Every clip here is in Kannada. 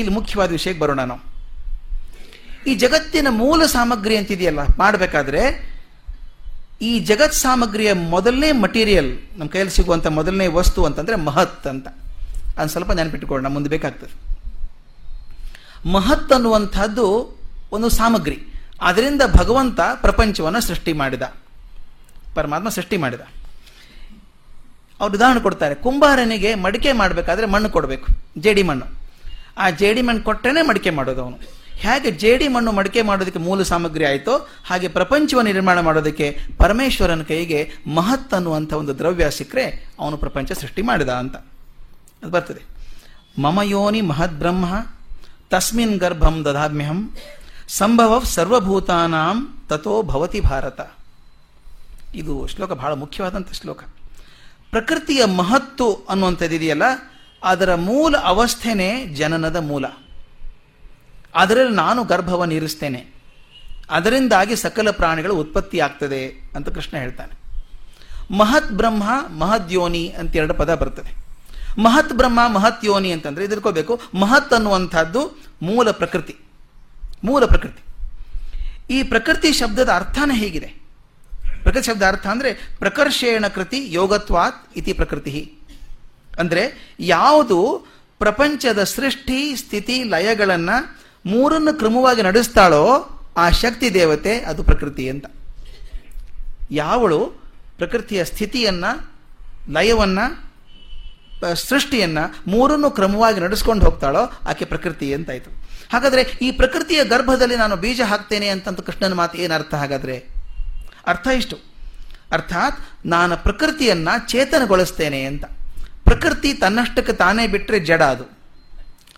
ಇಲ್ಲಿ ಮುಖ್ಯವಾದ ವಿಷಯಕ್ಕೆ ಬರೋಣ ನಾವು. ಈ ಜಗತ್ತಿನ ಮೂಲ ಸಾಮಗ್ರಿ ಅಂತಿದೆಯಲ್ಲ, ಮಾಡಬೇಕಾದ್ರೆ ಈ ಜಗತ್ ಸಾಮಗ್ರಿಯ ಮೊದಲನೇ ಮಟೀರಿಯಲ್ ನಮ್ಮ ಕೈಯಲ್ಲಿ ಸಿಗುವಂಥ ಮೊದಲನೇ ವಸ್ತು ಅಂತಂದ್ರೆ ಮಹತ್ ಅಂತ. ಅದನ್ನು ಸ್ವಲ್ಪ ನೆನಪಿಟ್ಟುಕೊಳ್ಳೋಣ ಮುಂದೆ ಬೇಕಾಗ್ತದೆ. ಮಹತ್ ಅನ್ನುವಂಥದ್ದು ಒಂದು ಸಾಮಗ್ರಿ. ಅದರಿಂದ ಭಗವಂತ ಪ್ರಪಂಚವನ್ನು ಸೃಷ್ಟಿ ಮಾಡಿದ. ಪರಮಾತ್ಮ ಸೃಷ್ಟಿ ಮಾಡಿದ. ಅವ್ರು ಉದಾಹರಣೆ ಕೊಡ್ತಾರೆ, ಕುಂಬಾರನಿಗೆ ಮಡಿಕೆ ಮಾಡಬೇಕಾದ್ರೆ ಮಣ್ಣು ಕೊಡಬೇಕು, ಜೇಡಿ ಮಣ್ಣು. ಆ ಜೇಡಿ ಮಣ್ಣು ಕೊಟ್ಟರೆ ಮಡಿಕೆ ಮಾಡೋದು ಅವನು. ಹೇಗೆ ಜೇಡಿ ಮಣ್ಣು ಮಡಿಕೆ ಮಾಡೋದಕ್ಕೆ ಮೂಲ ಸಾಮಗ್ರಿ ಆಯಿತೋ, ಹಾಗೆ ಪ್ರಪಂಚವನ್ನು ನಿರ್ಮಾಣ ಮಾಡೋದಕ್ಕೆ ಪರಮೇಶ್ವರನ ಕೈಗೆ ಮಹತ್ ಅನ್ನುವಂಥ ಒಂದು ದ್ರವ್ಯ ಸಿಕ್ಕರೆ ಅವನು ಪ್ರಪಂಚ ಸೃಷ್ಟಿ ಮಾಡಿದ ಅಂತ. ಅದು ಬರ್ತದೆ. ಮಮ ಯೋನಿ ಮಹದ್ ಬ್ರಹ್ಮ, ತಸ್ಮಿನ್ ಗರ್ಭಂ ದದಾಮ್ಯಹಂ, ಸಂಭವ ಸರ್ವಭೂತಾನಾಂ ತಥೋ ಭವತಿ ಭಾರತ. ಇದು ಶ್ಲೋಕ ಬಹಳ ಮುಖ್ಯವಾದಂಥ ಶ್ಲೋಕ. ಪ್ರಕೃತಿಯ ಮಹತ್ತು ಅನ್ನುವಂಥದ್ದು ಇದೆಯಲ್ಲ ಅದರ ಮೂಲ ಅವಸ್ಥೆನೇ ಜನನದ ಮೂಲ. ಅದರಲ್ಲಿ ನಾನು ಗರ್ಭವನ್ನು ಇರಿಸ್ತೇನೆ ಅದರಿಂದಾಗಿ ಸಕಲ ಪ್ರಾಣಿಗಳು ಉತ್ಪತ್ತಿ ಆಗ್ತದೆ ಅಂತ ಕೃಷ್ಣ ಹೇಳ್ತಾನೆ. ಮಹತ್ ಬ್ರಹ್ಮ ಮಹದ್ಯೋನಿ ಅಂತ ಎರಡು ಪದ ಬರ್ತದೆ. ಮಹತ್ ಬ್ರಹ್ಮ, ಮಹತ್ ಯೋನಿ ಅಂತಂದ್ರೆ ಇದ್ಕೋಬೇಕು ಮಹತ್ ಅನ್ನುವಂಥದ್ದು ಮೂಲ ಪ್ರಕೃತಿ. ಮೂಲ ಪ್ರಕೃತಿ. ಈ ಪ್ರಕೃತಿ ಶಬ್ದದ ಅರ್ಥನೇ ಹೇಗಿದೆ. ಪ್ರಕೃತಿ ಶಬ್ದ ಅರ್ಥ ಅಂದ್ರೆ ಪ್ರಕರ್ಷೇಣ ಕೃತಿ ಯೋಗತ್ವಾತ್ ಇತಿ ಪ್ರಕೃತಿ ಅಂದ್ರೆ ಯಾವುದು ಪ್ರಪಂಚದ ಸೃಷ್ಟಿ, ಸ್ಥಿತಿ, ಲಯಗಳನ್ನು ಮೂರನ್ನು ಕ್ರಮವಾಗಿ ನಡೆಸ್ತಾಳೋ ಆ ಶಕ್ತಿ ದೇವತೆ ಅದು ಪ್ರಕೃತಿ ಅಂತ. ಯಾವಳು ಪ್ರಕೃತಿಯ ಸ್ಥಿತಿಯನ್ನ, ಲಯವನ್ನ ಸೃಷ್ಟಿಯನ್ನು ಮೂರನ್ನು ಕ್ರಮವಾಗಿ ನಡೆಸ್ಕೊಂಡು ಹೋಗ್ತಾಳೋ ಆಕೆ ಪ್ರಕೃತಿ ಅಂತಾಯ್ತು ಹಾಗಾದ್ರೆ ಈ ಪ್ರಕೃತಿಯ ಗರ್ಭದಲ್ಲಿ ನಾನು ಬೀಜ ಹಾಕ್ತೇನೆ ಅಂತಂತ ಕೃಷ್ಣನ ಮಾತು ಏನು ಅರ್ಥ ಹಾಗಾದ್ರೆ? ಅರ್ಥ ಇಷ್ಟು. ಅರ್ಥಾತ್ ನಾನು ಪ್ರಕೃತಿಯನ್ನ ಚೇತನಗೊಳಿಸ್ತೇನೆ ಅಂತ. ಪ್ರಕೃತಿ ತನ್ನಷ್ಟಕ್ಕೆ ತಾನೇ ಬಿಟ್ಟರೆ ಜಡ ಅದು.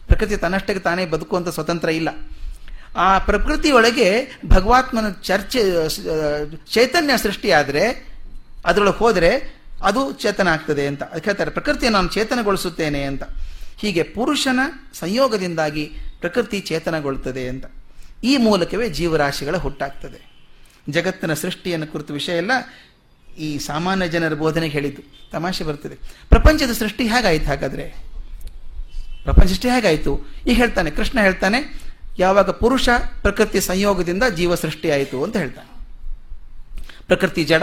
ಪ್ರಕೃತಿ ತನ್ನಷ್ಟಕ್ಕೆ ತಾನೇ ಬದುಕುವಂಥ ಸ್ವತಂತ್ರ ಇಲ್ಲ. ಆ ಪ್ರಕೃತಿಯೊಳಗೆ ಭಗವಾತ್ಮನ ಚರ್ಚೆ, ಚೈತನ್ಯ ಸೃಷ್ಟಿಯಾದರೆ, ಅದರೊಳಗೆ ಹೋದರೆ ಅದು ಚೇತನ ಆಗ್ತದೆ ಅಂತ. ಅದಕ್ಕೆ ಹೇಳ್ತಾರೆ, ಪ್ರಕೃತಿಯನ್ನು ನಾನು ಚೇತನಗೊಳಿಸುತ್ತೇನೆ ಅಂತ. ಹೀಗೆ ಪುರುಷನ ಸಂಯೋಗದಿಂದಾಗಿ ಪ್ರಕೃತಿ ಚೇತನಗೊಳ್ಳುತ್ತದೆ ಅಂತ. ಈ ಮೂಲಕವೇ ಜೀವರಾಶಿಗಳ ಹುಟ್ಟಾಗ್ತದೆ. ಜಗತ್ತಿನ ಸೃಷ್ಟಿಯನ್ನು ಕುರಿತು ವಿಷಯ ಎಲ್ಲ ಈ ಸಾಮಾನ್ಯ ಜನರ ಬೋಧನೆ ಹೇಳಿದ್ದು ತಮಾಷೆ ಬರ್ತದೆ. ಪ್ರಪಂಚದ ಸೃಷ್ಟಿ ಹೇಗಾಯ್ತು ಹಾಗಾದ್ರೆ? ಪ್ರಪಂಚ ಸೃಷ್ಟಿ ಹೇಗಾಯಿತು? ಈಗ ಹೇಳ್ತಾನೆ, ಕೃಷ್ಣ ಹೇಳ್ತಾನೆ, ಯಾವಾಗ ಪುರುಷ ಪ್ರಕೃತಿ ಸಂಯೋಗದಿಂದ ಜೀವ ಸೃಷ್ಟಿ ಆಯಿತು ಅಂತ ಹೇಳ್ತಾನೆ. ಪ್ರಕೃತಿ ಜಡ,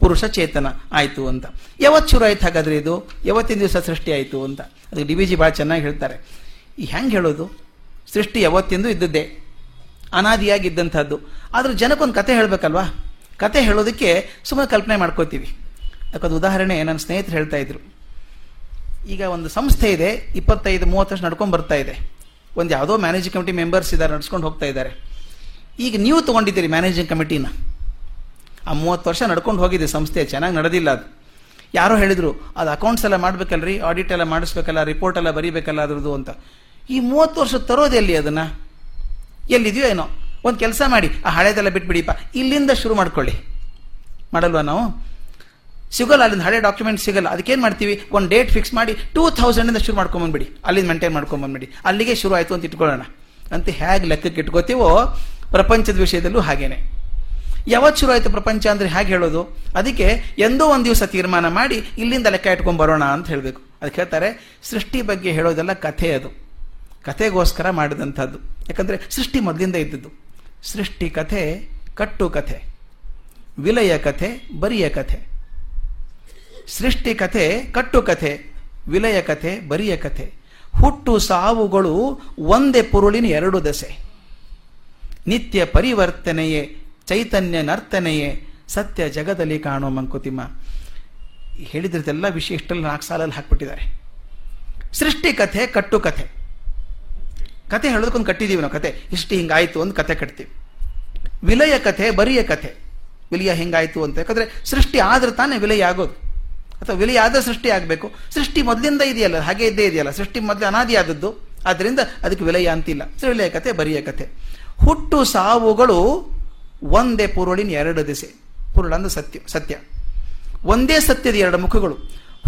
ಪುರುಷ ಚೇತನ ಆಯಿತು ಅಂತ. ಯಾವತ್ತು ಶುರು ಆಯ್ತು ಹಾಗಾದ್ರೆ ಇದು? ಯಾವತ್ತಿನ ದಿವಸ ಸೃಷ್ಟಿ ಆಯಿತು ಅಂತ. ಅದು ಡಿ ವಿ ಜಿ ಭಾಳ ಚೆನ್ನಾಗಿ ಹೇಳ್ತಾರೆ. ಈ ಹೆಂಗೆ ಹೇಳೋದು? ಸೃಷ್ಟಿ ಯಾವತ್ತಿಂದು ಇದ್ದದ್ದೇ, ಅನಾದಿಯಾಗಿದ್ದಂಥದ್ದು. ಆದ್ರೆ ಜನಕ್ಕೊಂದು ಕತೆ ಹೇಳಬೇಕಲ್ವಾ? ಕತೆ ಹೇಳೋದಕ್ಕೆ ಸುಮ್ಮನೆ ಕಲ್ಪನೆ ಮಾಡ್ಕೋತೀವಿ. ಅದಕ್ಕೊಂದು ಉದಾಹರಣೆ ನನ್ನ ಸ್ನೇಹಿತರು ಹೇಳ್ತಾ ಇದ್ರು. ಈಗ ಒಂದು ಸಂಸ್ಥೆ ಇದೆ, ಇಪ್ಪತ್ತೈದು, ಮೂವತ್ತು ವರ್ಷ ನಡ್ಕೊಂಡು ಬರ್ತಾ ಇದೆ. ಒಂದು ಯಾವುದೋ ಮ್ಯಾನೇಜಿಂಗ್ ಕಮಿಟಿ ಮೆಂಬರ್ಸ್ ಇದ್ದಾರೆ, ನಡ್ಸ್ಕೊಂಡು ಹೋಗ್ತಾ ಇದ್ದಾರೆ. ಈಗ ನೀವು ತೊಗೊಂಡಿದ್ದೀರಿ ಮ್ಯಾನೇಜಿಂಗ್ ಕಮಿಟಿನ ಆ ಮೂವತ್ತು ವರ್ಷ ನಡ್ಕೊಂಡು ಹೋಗಿದೆ ಸಂಸ್ಥೆ, ಚೆನ್ನಾಗಿ ನಡೆದಿಲ್ಲ ಅದು. ಯಾರೋ ಹೇಳಿದ್ರು, ಅದು ಅಕೌಂಟ್ಸ್ ಎಲ್ಲ ಮಾಡಬೇಕಲ್ರಿ ಆಡಿಟ್ ಎಲ್ಲ ಮಾಡಿಸ್ಬೇಕಲ್ಲ ರಿಪೋರ್ಟ್ ಎಲ್ಲ ಬರೀಬೇಕಲ್ಲ ಅದ್ರದ್ದು ಅಂತ. ಈ ಮೂವತ್ತು ವರ್ಷ ತರೋದೆಲ್ಲಿ ಅದನ್ನ? ಎಲ್ಲಿದೆಯೋ ಏನೋ. ಒಂದು ಕೆಲಸ ಮಾಡಿ, ಆ ಹಳೆದೆಲ್ಲ ಬಿಟ್ಬಿಡಿಪ್ಪ. ಇಲ್ಲಿಂದ ಶುರು ಮಾಡ್ಕೊಳ್ಳಿ. ಮಾಡಲ್ವಾ ನಾವು? ಸಿಗಲ್ಲ, ಅಲ್ಲಿಂದ ಹಳೆ ಡಾಕ್ಯುಮೆಂಟ್ ಸಿಗಲ್ಲ. ಅದಕ್ಕೇನು ಮಾಡ್ತೀವಿ? ಒಂದು ಡೇಟ್ ಫಿಕ್ಸ್ ಮಾಡಿ ಟೂ ತೌಸಂಡಿಂದ ಶುರು ಮಾಡ್ಕೊಂಬಂದ್ಬಿಡಿ. ಅಲ್ಲಿಂದ ಮೇಂಟೈನ್ ಮಾಡ್ಕೊಂಬಂದ್ಬಿಡಿ. ಅಲ್ಲಿಗೆ ಶುರು ಆಯಿತು ಅಂತ ಇಟ್ಕೊಳ್ಳೋಣ. ಅಂತ ಹೇಗೆ ಲೆಕ್ಕಕ್ಕೆ ಇಟ್ಕೋತೀವೋ ಪ್ರಪಂಚದ ವಿಷಯದಲ್ಲೂ ಹಾಗೇನೆ. ಯಾವತ್ತು ಶುರು ಆಯಿತು ಪ್ರಪಂಚ ಅಂದರೆ ಹೇಗೆ ಹೇಳೋದು? ಅದಕ್ಕೆ ಎಂದೋ ಒಂದು ದಿವಸ ತೀರ್ಮಾನ ಮಾಡಿ ಇಲ್ಲಿಂದ ಲೆಕ್ಕ ಇಟ್ಕೊಂಡು ಬರೋಣ ಅಂತ ಹೇಳಬೇಕು. ಅದಕ್ಕೆ ಹೇಳ್ತಾರೆ, ಸೃಷ್ಟಿ ಬಗ್ಗೆ ಹೇಳೋದೆಲ್ಲ ಕಥೆ ಅದು. ಕಥೆಗೋಸ್ಕರ ಮಾಡಿದಂಥದ್ದು. ಯಾಕಂದರೆ ಸೃಷ್ಟಿ ಮೊದಲಿಂದ ಇದ್ದದ್ದು. ಸೃಷ್ಟಿ ಕಥೆ ಕಟ್ಟು ಕಥೆ ವಿಲಯ ಕಥೆ ಬರಿಯ ಕಥೆ ಸೃಷ್ಟಿ ಕಥೆ ಕಟ್ಟು ಕಥೆ ವಿಲಯ ಕಥೆ ಬರಿಯ ಕಥೆ ಹುಟ್ಟು ಸಾವುಗಳು ಒಂದೇ ಪುರುಳಿನ ಎರಡು ದಸೆ. ನಿತ್ಯ ಪರಿವರ್ತನೆಯೇ, ಚೈತನ್ಯ ನರ್ತನೆಯೇ, ಸತ್ಯ ಜಗದಲ್ಲಿ ಕಾಣೋ ಮಂಕುತಿಮ್ಮ. ಹೇಳಿದ್ರದೆಲ್ಲ ವಿಷಯ ಇಷ್ಟಲ್ಲಿ ನಾಲ್ಕು ಸಾಲಲ್ಲಿ ಹಾಕ್ಬಿಟ್ಟಿದ್ದಾರೆ. ಸೃಷ್ಟಿ ಕಥೆ ಕಟ್ಟು ಕಥೆ ಕಥೆ ಹೇಳೋದಕ್ಕೊಂದು ಕಟ್ಟಿದ್ದೀವಿ ನಾವು ಕತೆ ಇಷ್ಟು ಹಿಂಗಾಯ್ತು ಒಂದು ಕತೆ ಕಟ್ತೀವಿ. ವಿಲಯ ಕಥೆ, ಬರಿಯ ಕಥೆ. ವಿಲಯ ಹೆಂಗಾಯಿತು ಅಂತ ಯಾಕಂದ್ರೆ ಸೃಷ್ಟಿ ಆದ್ರೆ ತಾನೇ ವಿಲಯ ಆಗೋದು. ಅಥವಾ ವಿಲಯ ಆದ ಸೃಷ್ಟಿ ಆಗಬೇಕು. ಸೃಷ್ಟಿ ಮೊದಲಿಂದ ಇದೆಯಲ್ಲ, ಹಾಗೆ ಇದ್ದೇ ಇದೆಯಲ್ಲ. ಸೃಷ್ಟಿ ಮೊದಲು ಅನಾದಿ ಆದದ್ದು. ಆದ್ರಿಂದ ಅದಕ್ಕೆ ವಿಲಯ ಅಂತಿಲ್ಲ. ವಿಲಯ ಕಥೆ, ಬರಿಯ ಕಥೆ. ಹುಟ್ಟು ಸಾವುಗಳು ಒಂದೇ ಪುರುಳಿನ ಎರಡು ದಿಸೆ. ಪುರುಳ ಅಂದ್ರೆ ಸತ್ಯ ಸತ್ಯ. ಒಂದೇ ಸತ್ಯದ ಎರಡು ಮುಖಗಳು.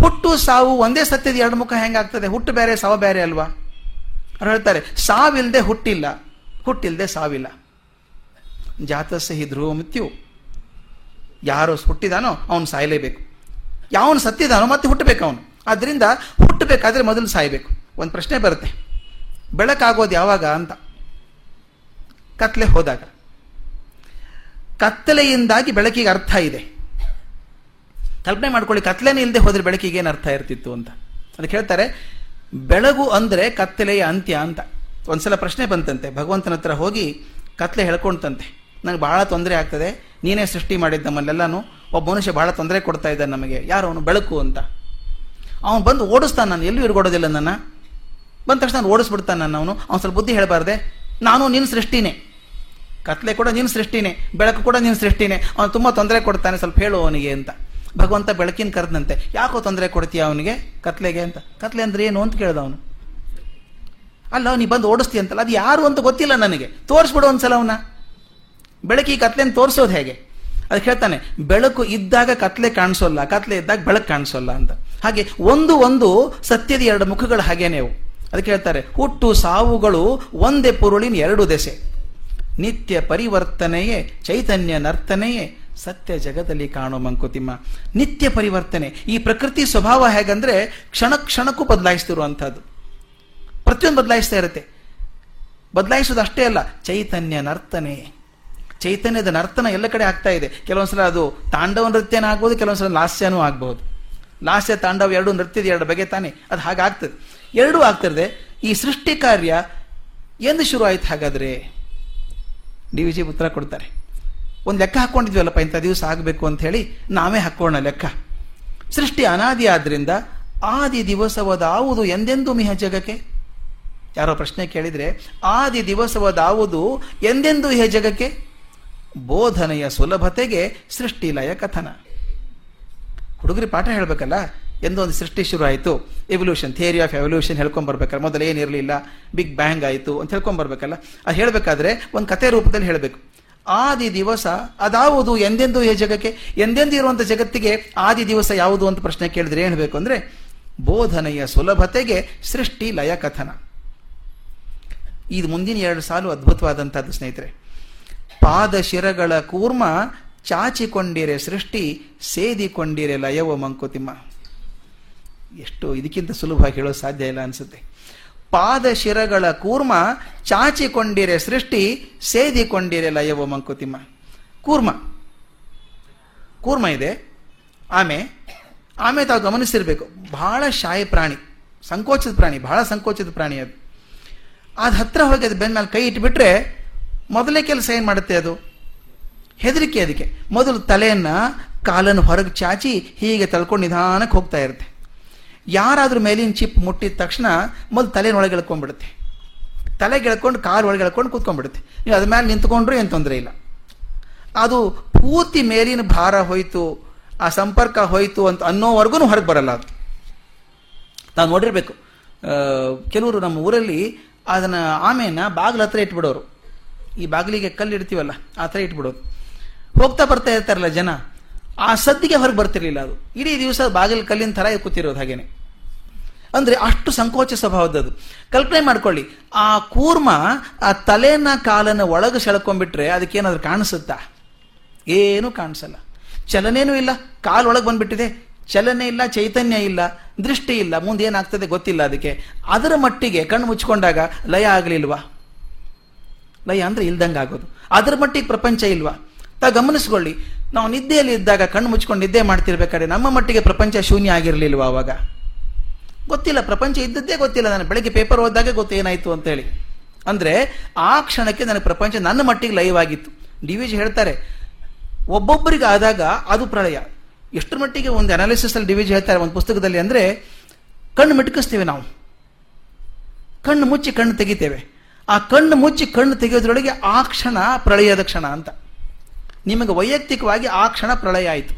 ಹುಟ್ಟು ಸಾವು ಒಂದೇ ಸತ್ಯದ ಎರಡು ಮುಖ ಹೆಂಗಾಗ್ತದೆ? ಹುಟ್ಟು ಬೇರೆ, ಸಾವು ಬೇರೆ ಅಲ್ವಾ? ಅವ್ರು ಹೇಳ್ತಾರೆ ಸಾವಿಲ್ಲದೆ ಹುಟ್ಟಿಲ್ಲ. ಹುಟ್ಟಿಲ್ಲದೆ ಸಾವಿಲ್ಲ. ಜಾತಸ್ಸ ಹಿ ಧ್ರುವ ಮೃತ್ಯು ಯಾರು ಹುಟ್ಟಿದಾನೋ ಅವನು ಸಾಯಲೇಬೇಕು. ಯಾವನು ಸತ್ತಿದಾನೋ ಮತ್ತೆ ಹುಟ್ಟಬೇಕು ಅವನು ಆದ್ರಿಂದ ಹುಟ್ಟಬೇಕಾದ್ರೆ ಮೊದಲು ಸಾಯಬೇಕು. ಒಂದು ಪ್ರಶ್ನೆ ಬರುತ್ತೆ. ಬೆಳಕಾಗೋದು ಯಾವಾಗ ಅಂತ. ಕತ್ತಲೆ ಹೋದಾಗ. ಕತ್ತಲೆಯಿಂದಾಗಿ ಬೆಳಕಿಗೆ ಅರ್ಥ ಇದೆ. ಕಲ್ಪನೆ ಮಾಡ್ಕೊಳ್ಳಿ ಕತ್ತಲೆನೇ ಇಲ್ಲದೆ ಹೋದ್ರೆ ಬೆಳಕಿಗೆ ಏನು ಅರ್ಥ ಇರ್ತಿತ್ತು ಅಂತ. ಅದಕ್ಕೆ ಹೇಳ್ತಾರೆ, ಬೆಳಗು ಅಂದ್ರೆ ಕತ್ತಲೆಯ ಅಂತ್ಯ ಅಂತ. ಒಂದ್ಸಲ ಪ್ರಶ್ನೆ ಬಂತಂತೆ, ಭಗವಂತನ ಹತ್ರ ಹೋಗಿ ಕತ್ಲೆ ಹೇಳ್ಕೊಂತಂತೆ. ನನಗೆ ಬಹಳ ತೊಂದರೆ ಆಗ್ತದೆ. ನೀನೇ ಸೃಷ್ಟಿ ಮಾಡಿದ್ದ ನಮ್ಮಲ್ಲೆಲ್ಲನೂ ಒಬ್ಬ ಮನುಷ್ಯ ಬಹಳ ತೊಂದರೆ ಕೊಡ್ತಾ ಇದ್ದಾನೆ ನಮಗೆ. ಯಾರು ಅವನು? ಬೆಳಕು ಅಂತ. ಅವನು ಬಂದು ಓಡಿಸ್ತಾನೆ ನಾನು. ಎಲ್ಲೂ ಇರ್ಗೊಡೋದಿಲ್ಲ ನನ್ನ. ಬಂದ ತಕ್ಷಣ ಓಡಿಸ್ಬಿಡ್ತಾನೆ ನನ್ನ ಅವನು. ಅವ್ನು ಸ್ವಲ್ಪ ಬುದ್ಧಿ ಹೇಳಬಾರ್ದೆ. ನಾನು ನಿನ್ನ ಸೃಷ್ಟಿನೇ. ಕತ್ಲೆ ಕೂಡ ನಿನ್ನ ಸೃಷ್ಟಿನೇ. ಬೆಳಕು ಕೂಡ ನಿನ್ನ ಸೃಷ್ಟಿನೇ. ಅವನು ತುಂಬ ತೊಂದರೆ ಕೊಡ್ತಾನೆ. ಸ್ವಲ್ಪ ಹೇಳು ಅವನಿಗೆ ಅಂತ. ಭಗವಂತ ಬೆಳಕಿನ ಕರೆದಂತೆ. ಯಾಕೋ ತೊಂದರೆ ಕೊಡ್ತೀಯ ಅವನಿಗೆ? ಕತ್ಲೆಗೆ ಅಂತ. ಕತ್ಲೆ ಅಂದ್ರೆ ಏನು ಅಂತ ಕೇಳ್ದ ಅವನು. ಅಲ್ಲ, ನೀ ಬಂದು ಓಡಿಸ್ತೀಯ ಅಂತಲ್ಲ. ಅದು ಯಾರು ಅಂತ ಗೊತ್ತಿಲ್ಲ ನನಗೆ. ತೋರಿಸ್ಬಿಡು ಒಂದ್ಸಲ ಅವನ ಬೆಳಕಿ ಕತ್ಲೆಯನ್ನು ತೋರಿಸೋದು ಹೇಗೆ? ಅದಕ್ಕೆ ಹೇಳ್ತಾನೆ, ಬೆಳಕು ಇದ್ದಾಗ ಕತ್ಲೆ ಕಾಣಿಸೋಲ್ಲ, ಕತ್ಲೆ ಇದ್ದಾಗ ಬೆಳಕು ಕಾಣಿಸೋಲ್ಲ ಅಂತ. ಹಾಗೆ ಒಂದು ಒಂದು ಸತ್ಯದ ಎರಡು ಮುಖಗಳು ಹಾಗೇನೆ ಅದಕ್ಕೆ ಹೇಳ್ತಾರೆ, ಹುಟ್ಟು ಸಾವುಗಳು ಒಂದೇ ಪುರುಳಿನ ಎರಡು ದೆಸೆ. ನಿತ್ಯ ಪರಿವರ್ತನೆಯೇ, ಚೈತನ್ಯ ನರ್ತನೆಯೇ, ಸತ್ಯ ಜಗದಲ್ಲಿ ಕಾಣೋ ಮಂಕುತಿಮ್ಮ. ನಿತ್ಯ ಪರಿವರ್ತನೆ. ಈ ಪ್ರಕೃತಿ ಸ್ವಭಾವ ಹೇಗಂದ್ರೆ, ಕ್ಷಣ ಕ್ಷಣಕ್ಕೂ ಬದಲಾಯಿಸ್ತಿರುವಂಥದ್ದು. ಪ್ರತಿಯೊಂದು ಬದಲಾಯಿಸ್ತಾ ಇರುತ್ತೆ. ಬದಲಾಯಿಸೋದು ಅಷ್ಟೇ ಅಲ್ಲ, ಚೈತನ್ಯ ನರ್ತನೆ. ಚೈತನ್ಯದ ನರ್ತನ ಎಲ್ಲ ಕಡೆ ಆಗ್ತಾ ಇದೆ. ಕೆಲವೊಂದ್ಸಲ ಅದು ತಾಂಡವ ನೃತ್ಯನ ಆಗ್ಬೋದು, ಕೆಲವೊಂದ್ಸಲ ಲಾಸ್ಯನೂ ಆಗ್ಬಹುದು ಲಾಸ್ಯ, ತಾಂಡವ ಎರಡು ನೃತ್ಯದ ಎರಡು ಬಗೆ ತಾನೆ, ಅದು ಹಾಗಾಗ್ತದೆ. ಎರಡೂ ಆಗ್ತಿರದೆ, ಈ ಸೃಷ್ಟಿ ಕಾರ್ಯ ಎಂದು ಶುರು ಆಯ್ತು ಹಾಗಾದ್ರೆ? ಡಿ ವಿ ಜಿ ಉತ್ತರ ಕೊಡ್ತಾರೆ. ಒಂದು ಲೆಕ್ಕ ಹಾಕೊಂಡಿದ್ವಲ್ಲಪ್ಪ, ಇಂಥ ದಿವಸ ಆಗಬೇಕು ಅಂತ ಹೇಳಿ ನಾವೇ ಹಾಕೋಣ ಲೆಕ್ಕ. ಸೃಷ್ಟಿ ಅನಾದಿ ಆದ್ರಿಂದ ಆದಿ ದಿವಸವದಾವುದು ಎಂದೆಂದೂ ಮಿಹ ಜಗಕ್ಕೆ? ಯಾರೋ ಪ್ರಶ್ನೆ ಕೇಳಿದ್ರೆ, ಆದಿ ದಿವಸವದಾವುದು ಎಂದೆಂದೂ ಇಹ ಜಗಕ್ಕೆ? ಬೋಧನೆಯ ಸುಲಭತೆಗೆ ಸೃಷ್ಟಿ ಲಯ ಕಥನ. ಹುಡುಗರಿ ಪಾಠ ಹೇಳಬೇಕಲ್ಲ? ಒಂದು ಸೃಷ್ಟಿ ಶುರು ಆಯಿತು ಎವಲ್ಯೂಷನ್ ಥಿಯರಿ ಆಫ್ ಎವಲ್ಯೂಷನ್ ಹೇಳ್ಕೊಂಡ್ ಬರ್ಬೇಕಲ್ಲ ಮೊದಲು ಏನಿರಲಿಲ್ಲ ಬಿಗ್ ಬ್ಯಾಂಗ್ ಆಯಿತು ಅಂತ ಹೇಳ್ಕೊಂಡ್ ಬರ್ಬೇಕಲ್ಲ ಅದು ಹೇಳಬೇಕಾದ್ರೆ ಒಂದು ಕಥೆ ರೂಪದಲ್ಲಿ ಹೇಳಬೇಕು. ಆದಿ ದಿವಸ ಅದಾವುದು ಎಂದೆಂದೂ ಈ ಜಗಕ್ಕೆ? ಎಂದೆಂದು ಇರುವಂಥ ಜಗತ್ತಿಗೆ ಆದಿ ದಿವಸ ಯಾವುದು ಅಂತ ಪ್ರಶ್ನೆ ಕೇಳಿದ್ರೆ ಏನು ಹೇಳಬೇಕು ಅಂದರೆ ಬೋಧನೆಯ ಸುಲಭತೆಗೆ ಸೃಷ್ಟಿ ಲಯ ಕಥನ. ಇದು ಮುಂದಿನ ಎರಡು ಸಾಲು ಅದ್ಭುತವಾದಂಥದ್ದು ಸ್ನೇಹಿತರೆ. ಪಾದ ಶಿರಗಳ ಕೂರ್ಮ ಚಾಚಿಕೊಂಡಿರೆ, ಸೃಷ್ಟಿ ಸೇದಿಕೊಂಡಿರೆ ಲಯವ ಮಂಕುತಿಮ್ಮ. ಎಷ್ಟು ಇದಕ್ಕಿಂತ ಸುಲಭವಾಗಿ ಹೇಳೋ ಸಾಧ್ಯ ಇಲ್ಲ ಅನ್ಸುತ್ತೆ. ಪಾದ ಶಿರಗಳ ಕೂರ್ಮ ಚಾಚಿಕೊಂಡಿರೆ, ಸೃಷ್ಟಿ ಸೇದಿಕೊಂಡಿರೆ ಲಯವ ಮಂಕುತಿಮ್ಮ. ಕೂರ್ಮ. ಕೂರ್ಮ ಇದೆ. ಆಮೆ. ಆಮೆ ತಾವು ಗಮನಿಸಿರ್ಬೇಕು. ಬಹಳ ಶಾಯಿ ಪ್ರಾಣಿ. ಸಂಕೋಚದ ಪ್ರಾಣಿ. ಬಹಳ ಸಂಕೋಚದ ಪ್ರಾಣಿ ಅದು. ಅದು ಹತ್ರ ಹೋಗಿ ಅದು ಬೆನ್ನ ಮೇಲೆ ಕೈ ಇಟ್ಬಿಟ್ರೆ ಮೊದಲೇ ಕೆಲಸ ಏನು ಮಾಡುತ್ತೆ ಅದು? ಹೆದರಿಕೆ ಅದಕ್ಕೆ. ಮೊದಲು ತಲೆಯನ್ನು ಕಾಲನ್ನು ಹೊರಗೆ ಚಾಚಿ ಹೀಗೆ ತಳ್ಕೊಂಡು ನಿಧಾನಕ್ಕೆ ಹೋಗ್ತಾ ಇರುತ್ತೆ. ಯಾರಾದ್ರೂ ಮೇಲಿನ ಚಿಪ್ ಮುಟ್ಟಿದ ತಕ್ಷಣ ಮೊದಲು ತಲೆನೊಳಗೆ ಎಳ್ಕೊಂಡ್ಬಿಡುತ್ತೆ. ತಲೆಗೆ ಎಳ್ಕೊಂಡು ಕಾಲು ಒಳಗೆ ಎಳ್ಕೊಂಡು ಕೂತ್ಕೊಂಡ್ಬಿಡುತ್ತೆ. ನೀವು ಅದ್ರ ಮೇಲೆ ನಿಂತ್ಕೊಂಡ್ರು ಏನು ತೊಂದರೆ ಇಲ್ಲ. ಅದು ಪೂರ್ತಿ ಮೇಲಿನ ಭಾರ ಹೋಯಿತು, ಆ ಸಂಪರ್ಕ ಹೋಯಿತು ಅಂತ ಅನ್ನೋವರೆಗೂ ಹೊರಗೆ ಬರಲ್ಲ ಅದು. ನಾವು ನೋಡಿರಬೇಕು. ಕೆಲವರು ನಮ್ಮ ಊರಲ್ಲಿ ಅದನ್ನು ಆಮೇನ ಬಾಗಿಲ ಹತ್ರ ಇಟ್ಬಿಡೋರು. ಈ ಬಾಗಿಲಿಗೆ ಕಲ್ಲು ಇಡ್ತೀವಲ್ಲ ಆ ಥರ ಇಟ್ಬಿಡೋದು. ಹೋಗ್ತಾ ಬರ್ತಾ ಇರ್ತಾರಲ್ಲ ಜನ, ಆ ಸದ್ದಿಗೆ ಹೊರಗೆ ಬರ್ತಿರ್ಲಿಲ್ಲ ಅದು. ಇಡೀ ದಿವಸ ಬಾಗಿಲು ಕಲ್ಲಿನ ಥರ ಕೂತಿರೋದು ಹಾಗೇನೆ. ಅಂದರೆ ಅಷ್ಟು ಸಂಕೋಚ ಸ್ವಭಾವದದು ಕಲ್ಪನೆ ಮಾಡ್ಕೊಳ್ಳಿ, ಆ ಕೂರ್ಮ ಆ ತಲೆನ ಕಾಲನ್ನ ಒಳಗೆ ಸೆಳ್ಕೊಂಡ್ಬಿಟ್ರೆ ಅದಕ್ಕೇನಾದ್ರೂ ಕಾಣಿಸುತ್ತಾ? ಏನೂ ಕಾಣಿಸಲ್ಲ. ಚಲನೇನೂ ಇಲ್ಲ, ಕಾಲು ಒಳಗೆ ಬಂದ್ಬಿಟ್ಟಿದೆ. ಚಲನೆ ಇಲ್ಲ, ಚೈತನ್ಯ ಇಲ್ಲ, ದೃಷ್ಟಿ ಇಲ್ಲ ಮುಂದೆ ಏನಾಗ್ತದೆ ಗೊತ್ತಿಲ್ಲ ಅದಕ್ಕೆ. ಅದರ ಮಟ್ಟಿಗೆ ಕಣ್ಣು ಮುಚ್ಕೊಂಡಾಗ ಲಯ ಆಗಲಿಲ್ವಾ? ಲಯ ಅಂದ್ರೆ ಇಲ್ದಂಗೆ ಆಗೋದು. ಅದ್ರ ಮಟ್ಟಿಗೆ ಪ್ರಪಂಚ ಇಲ್ವಾ? ತಾ ಗಮನಿಸ್ಕೊಳ್ಳಿ. ನಾವು ನಿದ್ದೆಯಲ್ಲಿ ಇದ್ದಾಗ ಕಣ್ಣು ಮುಚ್ಕೊಂಡು ನಿದ್ದೆ ಮಾಡ್ತಿರ್ಬೇಕಾದ್ರೆ ನಮ್ಮ ಮಟ್ಟಿಗೆ ಪ್ರಪಂಚ ಶೂನ್ಯ ಆಗಿರ್ಲಿಲ್ವಾ ಅವಾಗ? ಗೊತ್ತಿಲ್ಲ, ಪ್ರಪಂಚ ಇದ್ದದ್ದೇ ಗೊತ್ತಿಲ್ಲ. ನಾನು ಬೆಳಗ್ಗೆ ಪೇಪರ್ ಓದಿದಾಗ ಗೊತ್ತು ಏನಾಯ್ತು ಅಂತ ಹೇಳಿ ಅಂದ್ರೆ ಆ ಕ್ಷಣಕ್ಕೆ ನನಗೆ ಪ್ರಪಂಚ ನನ್ನ ಮಟ್ಟಿಗೆ ಲೈವ್ ಆಗಿತ್ತು. ಡಿ ವಿಜಿ ಹೇಳ್ತಾರೆ, ಒಬ್ಬೊಬ್ಬರಿಗೆ ಆದಾಗ ಅದು ಪ್ರಳಯ. ಎಷ್ಟರ ಮಟ್ಟಿಗೆ ಒಂದು ಅನಾಲಿಸಿಸ್ ಅಲ್ಲಿ ಡಿ ವಿ ಹೇಳ್ತಾರೆ ಒಂದು ಪುಸ್ತಕದಲ್ಲಿ ಅಂದ್ರೆ, ಕಣ್ಣು ಮಿಟ್ಕಿಸ್ತೇವೆ ನಾವು. ಕಣ್ಣು ಮುಚ್ಚಿ ಕಣ್ಣು ತೆಗಿತೇವೆ. ಆ ಕಣ್ಣು ಮುಚ್ಚಿ ಕಣ್ಣು ತೆಗೆಯೋದ್ರೊಳಗೆ ಆ ಕ್ಷಣ ಪ್ರಳಯದ ಕ್ಷಣ ಅಂತ. ನಿಮಗೆ ವೈಯಕ್ತಿಕವಾಗಿ ಆ ಕ್ಷಣ ಪ್ರಳಯ ಆಯಿತು.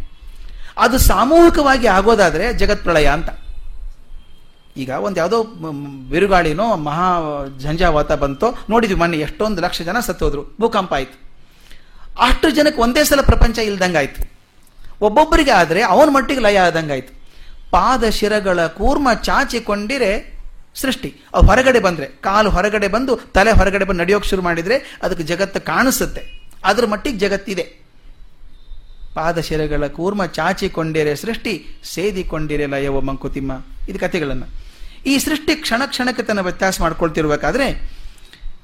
ಅದು ಸಾಮೂಹಿಕವಾಗಿ ಆಗೋದಾದರೆ ಜಗತ್ ಪ್ರಳಯ ಅಂತ. ಈಗ ಒಂದು ಯಾವುದೋ ಬಿರುಗಾಳಿನೋ ಮಹಾ ಝಂಜಾವಾತ ಬಂತೋ ನೋಡಿದ್ವಿ ಮೊನ್ನೆ ಎಷ್ಟೊಂದು ಲಕ್ಷ ಜನ ಸತ್ತೋದ್ರು. ಭೂಕಂಪ ಆಯ್ತು. ಅಷ್ಟು ಜನಕ್ಕೆ ಒಂದೇ ಸಲ ಪ್ರಪಂಚ ಇಲ್ದಂಗಾಯ್ತು ಒಬ್ಬೊಬ್ಬರಿಗೆ ಆದರೆ ಅವನ ಮಟ್ಟಿಗೆ ಲಯ ಆದಂಗಾಯ್ತು ಪಾದ ಶಿರಗಳ ಕೂರ್ಮ ಚಾಚಿಕೊಂಡಿರೆ ಸೃಷ್ಟಿ. ಅವು ಹೊರಗಡೆ ಬಂದರೆ, ಕಾಲು ಹೊರಗಡೆ ಬಂದು ತಲೆ ಹೊರಗಡೆ ಬಂದು ನಡೆಯೋಕೆ ಶುರು ಮಾಡಿದರೆ ಅದಕ್ಕೆ ಜಗತ್ತು ಕಾಣಿಸುತ್ತೆ. ಅದ್ರ ಮಟ್ಟಿಗೆ ಜಗತ್ತಿದೆ. ಪಾದಶಿರಗಳ ಕೂರ್ಮ ಚಾಚಿಕೊಂಡಿರೆ ಸೃಷ್ಟಿ, ಸೇದಿಕೊಂಡಿರೆ ಲಯವ ಮಂಕುತಿಮ್ಮ. ಇದು ಕಥೆಗಳನ್ನು. ಈ ಸೃಷ್ಟಿ ಕ್ಷಣ ಕ್ಷಣಕ್ಕೆ ತನ್ನ ವ್ಯತ್ಯಾಸ ಮಾಡ್ಕೊಳ್ತಿರ್ಬೇಕಾದ್ರೆ,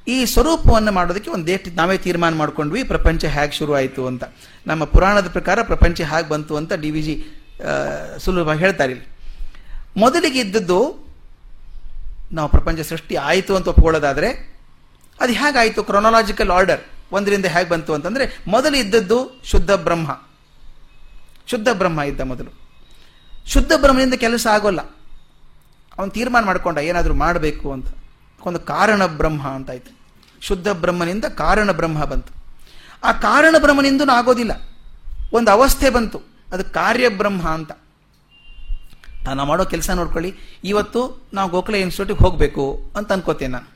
ಈ ಸ್ವರೂಪವನ್ನು ಮಾಡೋದಕ್ಕೆ ಒಂದು ದೇಟ್ ನಾವೇ ತೀರ್ಮಾನ ಮಾಡ್ಕೊಂಡ್ವಿ, ಪ್ರಪಂಚ ಹೇಗೆ ಶುರು ಆಯಿತು ಅಂತ. ನಮ್ಮ ಪುರಾಣದ ಪ್ರಕಾರ ಪ್ರಪಂಚ ಹೇಗೆ ಬಂತು ಅಂತ ಡಿ ವಿ ಜಿ ಸುಲಭವಾಗಿ ಹೇಳ್ತಾರೆ ಮೊದಲಿಗೆ ಇದ್ದದ್ದು ನಾವು ಪ್ರಪಂಚ ಸೃಷ್ಟಿ ಆಯಿತು ಅಂತ ಒಪ್ಕೊಳ್ಳೋದಾದರೆ, ಅದು ಹೇಗಾಯಿತು? ಕ್ರೊನಾಲಜಿಕಲ್ ಆರ್ಡರ್ ಒಂದರಿಂದ ಹೇಗೆ ಬಂತು ಅಂತಂದರೆ, ಮೊದಲು ಇದ್ದದ್ದು ಶುದ್ಧ ಬ್ರಹ್ಮ. ಶುದ್ಧ ಬ್ರಹ್ಮ ಇದ್ದ ಮೊದಲು. ಶುದ್ಧ ಬ್ರಹ್ಮದಿಂದ ಕೆಲಸ ಆಗೋಲ್ಲ. ಅವನು ತೀರ್ಮಾನ ಮಾಡಿಕೊಂಡ, ಏನಾದರೂ ಮಾಡಬೇಕು ಅಂತ. ಒಂದು ಕಾರಣ ಬ್ರಹ್ಮ ಅಂತಾಯ್ತು ಶುದ್ಧ ಬ್ರಹ್ಮನಿಂದ ಕಾರಣ ಬ್ರಹ್ಮ ಬಂತು. ಆ ಕಾರಣ ಬ್ರಹ್ಮನಿಂದ ಆಗೋದಿಲ್ಲ. ಒಂದು ಅವಸ್ಥೆ ಬಂತು. ಅದು ಕಾರ್ಯ ಬ್ರಹ್ಮ ಅಂತ. ನಾನು ಮಾಡೋ ಕೆಲಸ ನೋಡ್ಕೊಳ್ಳಿ. ಇವತ್ತು ನಾವು ಗೋಖಲೆ ಇನ್ಸ್ಟಿಟ್ಯೂಟಿಗೆ ಹೋಗಬೇಕು ಅಂತ ಅನ್ಕೋತೀನಿ ನಾನು.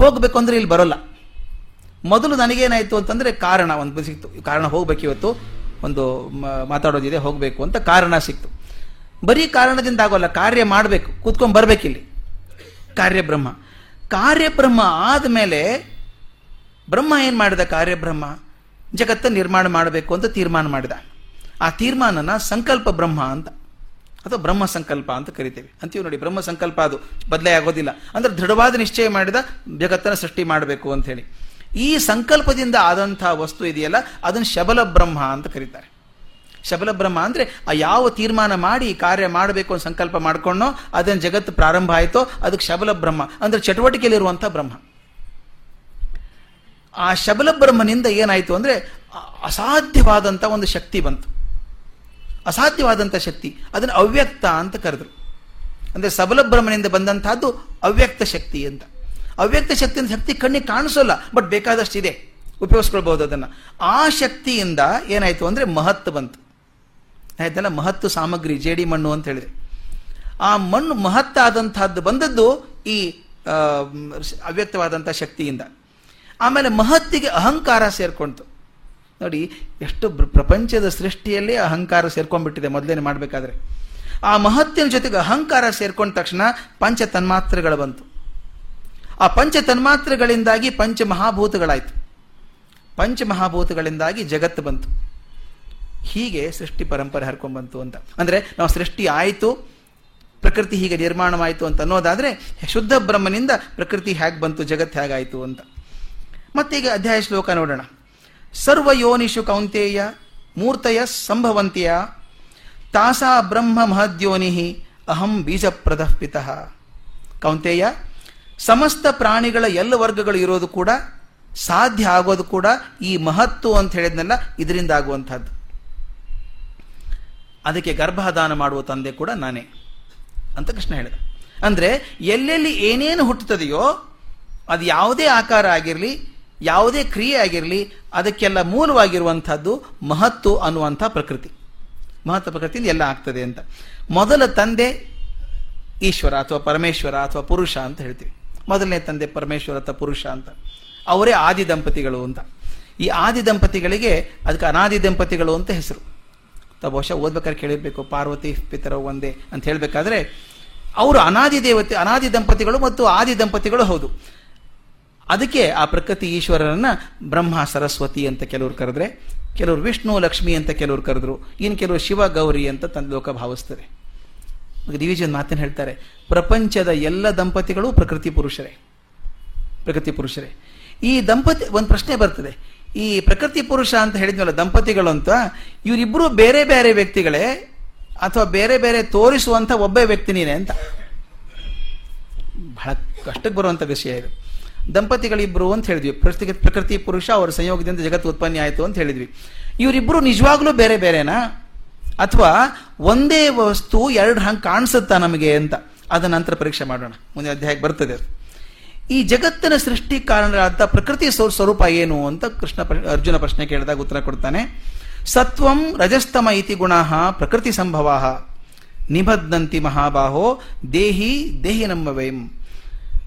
ಹೋಗಬೇಕು ಅಂದರೆ ಇಲ್ಲಿ ಬರೋಲ್ಲ. ಮೊದಲು ನನಗೇನಾಯಿತು ಅಂತಂದರೆ ಕಾರಣ ಒಂದು ಸಿಕ್ತು. ಕಾರಣ ಹೋಗ್ಬೇಕು ಇವತ್ತು. ಒಂದು ಮಾತಾಡೋದಿದೆ, ಹೋಗಬೇಕು ಅಂತ ಕಾರಣ ಸಿಕ್ತು. ಬರೀ ಕಾರಣದಿಂದ ಆಗೋಲ್ಲ, ಕಾರ್ಯ ಮಾಡಬೇಕು. ಕೂತ್ಕೊಂಡು ಬರಬೇಕಿಲ್ಲಿ ಕಾರ್ಯಬ್ರಹ್ಮ. ಕಾರ್ಯಬ್ರಹ್ಮ ಆದಮೇಲೆ ಬ್ರಹ್ಮ ಏನು ಮಾಡಿದ ಕಾರ್ಯಬ್ರಹ್ಮ? ಜಗತ್ತ ನಿರ್ಮಾಣ ಮಾಡಬೇಕು ಅಂತ ತೀರ್ಮಾನ ಮಾಡಿದ. ಆ ತೀರ್ಮಾನನ ಸಂಕಲ್ಪ ಬ್ರಹ್ಮ ಅಂತ. ಅಥವಾ ಬ್ರಹ್ಮ ಸಂಕಲ್ಪ ಅಂತ ಕರಿತೇವೆ. ಅಂತೀವಿ ನೋಡಿ, ಬ್ರಹ್ಮ ಸಂಕಲ್ಪ ಅದು ಬದಲೇ ಆಗೋದಿಲ್ಲ. ಅಂದ್ರೆ ದೃಢವಾದ ನಿಶ್ಚಯ ಮಾಡಿದ ಜಗತ್ತನ್ನು ಸೃಷ್ಟಿ ಮಾಡಬೇಕು ಅಂತ ಹೇಳಿ. ಈ ಸಂಕಲ್ಪದಿಂದ ಆದಂತಹ ವಸ್ತು ಇದೆಯಲ್ಲ, ಅದನ್ನು ಶಬಲ ಬ್ರಹ್ಮ ಅಂತ ಕರೀತಾರೆ. ಶಬಲ ಬ್ರಹ್ಮ ಅಂದರೆ, ಆ ಯಾವ ತೀರ್ಮಾನ ಮಾಡಿ, ಕಾರ್ಯ ಮಾಡಬೇಕು ಅಂತ ಸಂಕಲ್ಪ ಮಾಡ್ಕೊಂಡೋ ಅದನ್ನು ಜಗತ್ತು ಪ್ರಾರಂಭ ಆಯಿತೋ, ಅದಕ್ಕೆ ಶಬಲ ಬ್ರಹ್ಮ. ಅಂದ್ರೆ ಚಟುವಟಿಕೆಯಲ್ಲಿರುವಂಥ ಬ್ರಹ್ಮ. ಆ ಶಬಲ ಬ್ರಹ್ಮನಿಂದ ಏನಾಯಿತು ಅಂದರೆ, ಅಸಾಧ್ಯವಾದಂಥ ಒಂದು ಶಕ್ತಿ ಬಂತು. ಅಸಾಧ್ಯವಾದಂಥ ಶಕ್ತಿ, ಅದನ್ನು ಅವ್ಯಕ್ತ ಅಂತ ಕರೆದ್ರು. ಅಂದರೆ ಸಬಲ ಬ್ರಹ್ಮನಿಂದ ಬಂದಂತಹದ್ದು ಅವ್ಯಕ್ತ ಶಕ್ತಿ ಅಂತ. ಅವ್ಯಕ್ತ ಶಕ್ತಿ ಅಂತ ಶಕ್ತಿ ಕಣ್ಣಿಗೆ ಕಾಣಿಸೋಲ್ಲ, ಬಟ್ ಬೇಕಾದಷ್ಟು ಇದೆ ಉಪಯೋಗಿಸ್ಕೊಳ್ಬಹುದು ಅದನ್ನ. ಆ ಶಕ್ತಿಯಿಂದ ಏನಾಯ್ತು ಅಂದ್ರೆ ಮಹತ್ವ ಬಂತು. ಆಯ್ತಲ್ಲ ಮಹತ್ತು ಸಾಮಗ್ರಿ, ಜೇಡಿ ಮಣ್ಣು ಅಂತ ಹೇಳಿದೆ ಆ ಮಣ್ಣು ಮಹತ್ತಾದಂತಹದ್ದು ಬಂದದ್ದು ಈ ಅವ್ಯಕ್ತವಾದಂಥ ಶಕ್ತಿಯಿಂದ. ಆಮೇಲೆ ಮಹತ್ತಿಗೆ ಅಹಂಕಾರ ಸೇರ್ಕೊಂತು. ನೋಡಿ, ಎಷ್ಟು ಪ್ರಪಂಚದ ಸೃಷ್ಟಿಯಲ್ಲಿ ಅಹಂಕಾರ ಸೇರ್ಕೊಂಡ್ಬಿಟ್ಟಿದೆ ಮೊದಲೇನೆ ಮಾಡಬೇಕಾದ್ರೆ. ಆ ಮಹತ್ಯನ ಜೊತೆಗೆ ಅಹಂಕಾರ ಸೇರ್ಕೊಂಡ ತಕ್ಷಣ ಪಂಚ ತನ್ಮಾತ್ರೆಗಳು ಬಂತು. ಆ ಪಂಚ ತನ್ಮಾತ್ರೆಗಳಿಂದಾಗಿ ಪಂಚ ಮಹಾಭೂತಗಳಾಯಿತು ಪಂಚ ಮಹಾಭೂತಗಳಿಂದಾಗಿ ಜಗತ್ತು ಬಂತು. ಹೀಗೆ ಸೃಷ್ಟಿ ಪರಂಪರೆ ಹರ್ಕೊಂಡ್ಬಂತು ಅಂತ. ಅಂದ್ರೆ ನಾವು ಸೃಷ್ಟಿ ಆಯಿತು, ಪ್ರಕೃತಿ ಹೀಗೆ ನಿರ್ಮಾಣವಾಯಿತು ಅಂತ ಅನ್ನೋದಾದ್ರೆ ಶುದ್ಧ ಬ್ರಹ್ಮನಿಂದ ಪ್ರಕೃತಿ ಹೇಗೆ ಬಂತು, ಜಗತ್ತು ಹೇಗಾಯಿತು ಅಂತ. ಮತ್ತೀಗ ಅಧ್ಯಾಯ ಶ್ಲೋಕ ನೋಡೋಣ. ಸರ್ವಯೋನಿಷು ಕೌಂತೇಯ ಮೂರ್ತಯ ಸಂಭವಂತಿಯ ತಾಸಾ ಬ್ರಹ್ಮ ಮಹದ್ಯೋನಿ ಅಹಂ ಬೀಜಪ್ರದ ಪಿತಃ. ಕೌಂತೇಯ ಸಮಸ್ತ ಪ್ರಾಣಿಗಳ ಎಲ್ಲ ವರ್ಗಗಳು ಇರೋದು ಕೂಡ ಸಾಧ್ಯ ಆಗೋದು ಕೂಡ ಈ ಮಹತ್ತು ಅಂತ ಹೇಳಿದ್ನಲ್ಲ, ಇದರಿಂದ ಆಗುವಂಥದ್ದು. ಅದಕ್ಕೆ ಗರ್ಭದಾನ ಮಾಡುವ ತಂದೆ ಕೂಡ ನಾನೇ ಅಂತ ಕೃಷ್ಣ ಹೇಳಿದ. ಅಂದರೆ ಎಲ್ಲೆಲ್ಲಿ ಏನೇನು ಹುಟ್ಟುತ್ತದೆಯೋ ಅದು ಯಾವುದೇ ಆಕಾರ ಆಗಿರಲಿ ಯಾವುದೇ ಕ್ರಿಯೆ ಆಗಿರಲಿ, ಅದಕ್ಕೆಲ್ಲ ಮೂಲವಾಗಿರುವಂಥದ್ದು ಮಹತ್ತು ಅನ್ನುವಂಥ ಪ್ರಕೃತಿ. ಮಹತ್ವ ಪ್ರಕೃತಿಯಿಂದ ಎಲ್ಲ ಆಗ್ತದೆ ಅಂತ. ಮೊದಲ ತಂದೆ ಈಶ್ವರ ಅಥವಾ ಪರಮೇಶ್ವರ ಅಥವಾ ಪುರುಷ ಅಂತ ಹೇಳ್ತೀವಿ. ಮೊದಲನೇ ತಂದೆ ಪರಮೇಶ್ವರ ಅಥವಾ ಪುರುಷ ಅಂತ. ಅವರೇ ಆದಿ ದಂಪತಿಗಳು ಅಂತ. ಈ ಆದಿ ದಂಪತಿಗಳಿಗೆ ಅದಕ್ಕೆ ಅನಾದಿ ದಂಪತಿಗಳು ಅಂತ ಹೆಸರು. ಬಹುಶಃ ಓದ್ಬೇಕಾದ್ರೆ ಕೇಳಿರ್ಬೇಕು, ಪಾರ್ವತಿ ಪಿತರ ಒಂದೇ ಅಂತ ಹೇಳಬೇಕಾದ್ರೆ, ಅವರು ಅನಾದಿ ದೇವತೆ, ಅನಾದಿ ದಂಪತಿಗಳು ಮತ್ತು ಆದಿ ದಂಪತಿಗಳು ಹೌದು. ಅದಕ್ಕೆ ಆ ಪ್ರಕೃತಿ ಈಶ್ವರರನ್ನ ಬ್ರಹ್ಮ, ಸರಸ್ವತಿ ಅಂತ ಕೆಲವರು ಕರೆದ್ರೆ, ಕೆಲವರು ವಿಷ್ಣು, ಲಕ್ಷ್ಮಿ ಅಂತ ಕೆಲವರು ಕರೆದ್ರು ಇನ್ನು ಕೆಲವರು ಶಿವ, ಗೌರಿ ಅಂತ ತನ್ನ ಲೋಕ ಭಾವಿಸ್ತಾರೆ. ದಿವಿಜನ್ ಮಾತನ್ನು ಹೇಳ್ತಾರೆ, ಪ್ರಪಂಚದ ಎಲ್ಲ ದಂಪತಿಗಳು ಪ್ರಕೃತಿ ಪುರುಷರೇ. ಪ್ರಕೃತಿ ಪುರುಷರೇ. ಈ ದಂಪತಿ, ಒಂದು ಪ್ರಶ್ನೆ ಬರ್ತದೆ, ಈ ಪ್ರಕೃತಿ ಪುರುಷ ಅಂತ ಹೇಳಿದ್ವಲ್ಲ ದಂಪತಿಗಳು ಅಂತ ಇವರಿಬ್ಬರು ಬೇರೆ ಬೇರೆ ವ್ಯಕ್ತಿಗಳೇ, ಅಥವಾ ಬೇರೆ ಬೇರೆ ತೋರಿಸುವಂಥ ಒಬ್ಬ ವ್ಯಕ್ತಿ ನೀನೆ ಅಂತ. ಬಹಳ ಕಷ್ಟಕ್ಕೆ ಬರುವಂಥ ವಿಷಯ ಇದು. ದಂಪತಿಗಳಿಬ್ರು ಅಂತ ಹೇಳಿದ್ವಿ. ಪ್ರಕೃತಿ ಪ್ರಕೃತಿ ಪುರುಷ, ಅವರ ಸಂಯೋಗದಿಂದ ಜಗತ್ತು ಉತ್ಪನ್ನ ಆಯಿತು ಅಂತ ಹೇಳಿದ್ವಿ. ಇವರಿಬ್ಬರು ನಿಜವಾಗ್ಲೂ ಬೇರೆ ಬೇರೆನಾ? ಅಥವಾ ಒಂದೇ ವಸ್ತು ಎರಡು ಹಂಗೆ ಕಾಣಿಸುತ್ತಾ ನಮಗೆ ಅಂತ? ಅದನ್ನ ನಂತರ ಪರೀಕ್ಷೆ ಮಾಡೋಣ. ಮುಂದಿನ ಅಧ್ಯಾಯಕ್ಕೆ ಬರ್ತದೆ ಈ ಜಗತ್ತಿನ ಸೃಷ್ಟಿ ಕಾರಣರಾದ ಪ್ರಕೃತಿ ಸ್ವರೂಪ ಏನು ಅಂತ ಕೃಷ್ಣ ಅರ್ಜುನ ಪ್ರಶ್ನೆ ಕೇಳಿದಾಗ ಉತ್ತರ ಕೊಡ್ತಾನೆ. ಸತ್ವಂ ರಜಸ್ತಮ ಇತಿ ಗುಣ ಪ್ರಕೃತಿ ಸಂಭವ. ನಿಬದ್ಧಂತಿ ಮಹಾಬಾಹೋ ದೇಹಿ ದೇಹಿ ನಮ್ಮ ವಯಂ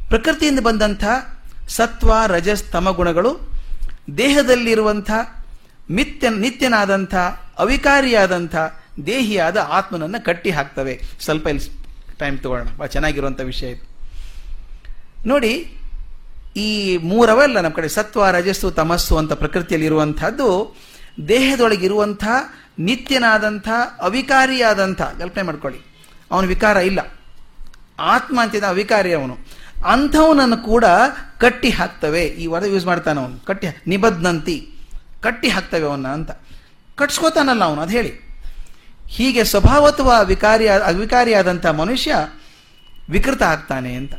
ಪ್ರಕೃತಿಯಿಂದ ಬಂದಂಥ ಸತ್ವ, ರಜಸ್, ತಮ ಗುಣಗಳು ದೇಹದಲ್ಲಿರುವಂಥ ಮಿತ್ಯ, ನಿತ್ಯನಾದಂಥ, ಅವಿಕಾರಿಯಾದಂಥ ದೇಹಿಯಾದ ಆತ್ಮನನ್ನು ಕಟ್ಟಿ ಹಾಕ್ತವೆ. ಸ್ವಲ್ಪ ಇಲ್ಲಿ ಟೈಮ್ ತಗೊಳ್ಳೋಣ. ಭಾಳ ಚೆನ್ನಾಗಿರುವಂಥ ವಿಷಯ ಇದು. ನೋಡಿ, ಈ ಮೂರವಲ್ಲ ನಮ್ಮ ಕಡೆ ಸತ್ವ, ರಜಸ್ಸು, ತಮಸ್ಸು ಅಂತ ಪ್ರಕೃತಿಯಲ್ಲಿ ಇರುವಂತಹದ್ದು ದೇಹದೊಳಗಿರುವಂಥ ನಿತ್ಯನಾದಂಥ, ಅವಿಕಾರಿಯಾದಂಥ, ಕಲ್ಪನೆ ಮಾಡ್ಕೊಳ್ಳಿ. ಅವನು ವಿಕಾರ ಇಲ್ಲ. ಆತ್ಮ ಅಂತಿದ್ದ ಅವಿಕಾರಿ ಅವನು. ಅಂಥವನನ್ನು ಕೂಡ ಕಟ್ಟಿ ಹಾಕ್ತವೆ. ಈ ವರ ಯೂಸ್ ಮಾಡ್ತಾನೆ ಅವನು. ಕಟ್ಟಿ ನಿಬದ್ನಂತಿ. ಕಟ್ಟಿ ಹಾಕ್ತವೆ ಅವನ್ನ ಅಂತ. ಕಟ್ಸ್ಕೋತಾನಲ್ಲ ಅವನು, ಅದು ಹೇಳಿ. ಹೀಗೆ ಸ್ವಭಾವತ್ವ ವಿಕಾರಿ ಅವಿಕಾರಿಯಾದಂಥ ಮನುಷ್ಯ ವಿಕೃತ ಆಗ್ತಾನೆ ಅಂತ.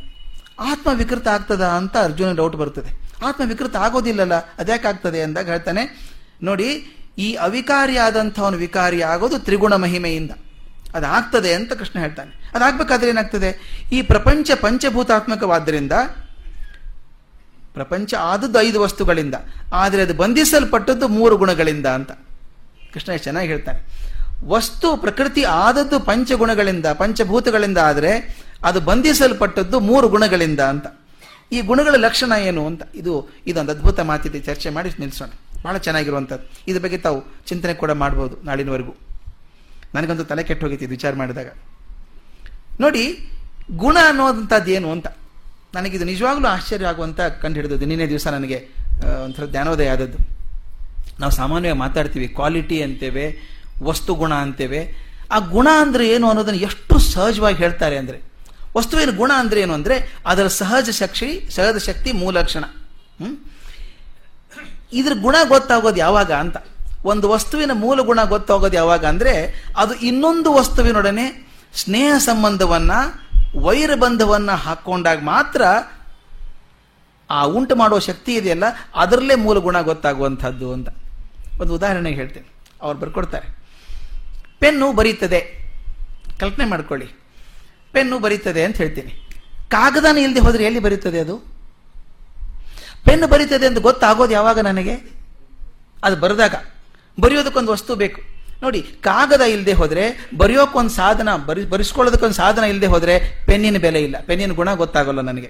ಆತ್ಮ ವಿಕೃತ ಆಗ್ತದ ಅಂತ ಅರ್ಜುನ ಡೌಟ್ ಬರ್ತದೆ. ಆತ್ಮ ವಿಕೃತ ಆಗೋದಿಲ್ಲಲ್ಲ ಅದ್ಯಾಕೆ ಆಗ್ತದೆ ಅಂದಾಗ ಹೇಳ್ತಾನೆ, ನೋಡಿ, ಈ ಅವಿಕಾರಿಯಾದಂಥವನು ವಿಕಾರಿ ಆಗೋದು ತ್ರಿಗುಣ ಮಹಿಮೆಯಿಂದ. ಅದಾಗ್ತದೆ ಅಂತ ಕೃಷ್ಣ ಹೇಳ್ತಾನೆ. ಅದಾಗಬೇಕಾದ್ರೆ ಏನಾಗ್ತದೆ? ಈ ಪ್ರಪಂಚ ಪಂಚಭೂತಾತ್ಮಕವಾದ್ದರಿಂದ ಪ್ರಪಂಚ ಆದದ್ದು ಐದು ವಸ್ತುಗಳಿಂದ, ಆದರೆ ಅದು ಬಂಧಿಸಲ್ಪಟ್ಟದ್ದು ಮೂರು ಗುಣಗಳಿಂದ ಅಂತ. ಕೃಷ್ಣ ಚೆನ್ನಾಗಿ ಹೇಳ್ತಾನೆ. ವಸ್ತು ಪ್ರಕೃತಿ ಆದದ್ದು ಪಂಚಗುಣಗಳಿಂದ, ಪಂಚಭೂತಗಳಿಂದ ಆದರೆ ಅದು ಬಂಧಿಸಲ್ಪಟ್ಟದ್ದು ಮೂರು ಗುಣಗಳಿಂದ ಅಂತ. ಈ ಗುಣಗಳ ಲಕ್ಷಣ ಏನು ಅಂತ? ಇದು, ಇದೊಂದು ಅದ್ಭುತ ಮಾತಿದೆ. ಚರ್ಚೆ ಮಾಡಿ ನಿಲ್ಲಿಸೋಣ ಬಹಳ ಚೆನ್ನಾಗಿರುವಂಥದ್ದು. ಇದ್ರ ಬಗ್ಗೆ ತಾವು ಚಿಂತನೆ ಕೂಡ ಮಾಡ್ಬೋದು ನಾಳಿನವರೆಗೂ. ನನಗಂತೂ ತಲೆ ಕೆಟ್ಟು ಹೋಗಿತ್ತು ಇದು ವಿಚಾರ ಮಾಡಿದಾಗ. ನೋಡಿ, ಗುಣ ಅನ್ನೋದಂಥದ್ದು ಏನು ಅಂತ. ನನಗಿದು ನಿಜವಾಗ್ಲೂ ಆಶ್ಚರ್ಯ ಆಗುವಂತ ಕಂಡು ಹಿಡಿದದ್ದು ನಿನ್ನೆ ದಿವಸ ನನಗೆ ಒಂಥರ ಧ್ಯಾನೋದಯ ಆದದ್ದು. ನಾವು ಸಾಮಾನ್ಯವಾಗಿ ಮಾತಾಡ್ತೀವಿ ಕ್ವಾಲಿಟಿ ಅಂತೇವೆ, ವಸ್ತು ಗುಣ ಅಂತೇವೆ. ಆ ಗುಣ ಅಂದ್ರೆ ಏನು ಅನ್ನೋದನ್ನು ಎಷ್ಟು ಸಹಜವಾಗಿ ಹೇಳ್ತಾರೆ ಅಂದ್ರೆ, ವಸ್ತುವಿನ ಗುಣ ಅಂದ್ರೆ ಏನು ಅಂದ್ರೆ, ಅದರ ಸಹಜ ಶಕ್ತಿ ಸಹಜ ಶಕ್ತಿ ಮೂಲಕ್ಷಣ ಹ್ಞೂ ಇದ್ರ ಗುಣ ಗೊತ್ತಾಗೋದು ಯಾವಾಗ ಅಂತ. ಒಂದು ವಸ್ತುವಿನ ಮೂಲ ಗುಣ ಗೊತ್ತಾಗೋದು ಯಾವಾಗ ಅಂದ್ರೆ ಅದು ಇನ್ನೊಂದು ವಸ್ತುವಿನೊಡನೆ ಸ್ನೇಹ ಸಂಬಂಧವನ್ನ, ವೈರ ಬಂಧವನ್ನ ಹಾಕೊಂಡಾಗ ಮಾತ್ರ ಆ ಉಂಟು ಮಾಡುವ ಶಕ್ತಿ ಇದೆಯಲ್ಲ, ಅದರಲ್ಲೇ ಮೂಲ ಗುಣ ಗೊತ್ತಾಗುವಂಥದ್ದು ಅಂತ. ಒಂದು ಉದಾಹರಣೆಗೆ ಹೇಳ್ತೇನೆ. ಅವ್ರು ಬರ್ಕೊಡ್ತಾರೆ. ಪೆನ್ನು ಬರೀತದೆ. ಕಲ್ಪನೆ ಮಾಡ್ಕೊಳ್ಳಿ. ಪೆನ್ನು ಬರೀತದೆ ಅಂತ ಹೇಳ್ತೀನಿ. ಕಾಗದನ ಇಲ್ಲದೆ ಹೋದರೆ ಎಲ್ಲಿ ಬರೀತದೆ ಅದು? ಪೆನ್ನು ಬರೀತದೆ ಅಂತ ಗೊತ್ತಾಗೋದು ಯಾವಾಗ ನನಗೆ? ಅದು ಬರೆದಾಗ. ಬರೆಯೋದಕ್ಕೊಂದು ವಸ್ತು ಬೇಕು. ನೋಡಿ, ಕಾಗದ ಇಲ್ಲದೆ ಹೋದರೆ, ಬರೆಯೋಕ್ಕೊಂದು ಸಾಧನ, ಬರಿ, ಬರೆಸ್ಕೊಳ್ಳೋದಕ್ಕೊಂದು ಸಾಧನ ಇಲ್ಲದೆ ಹೋದರೆ ಪೆನ್ನಿನ ಬೆಲೆ ಇಲ್ಲ. ಪೆನ್ನಿನ ಗುಣ ಗೊತ್ತಾಗಲ್ಲ ನನಗೆ.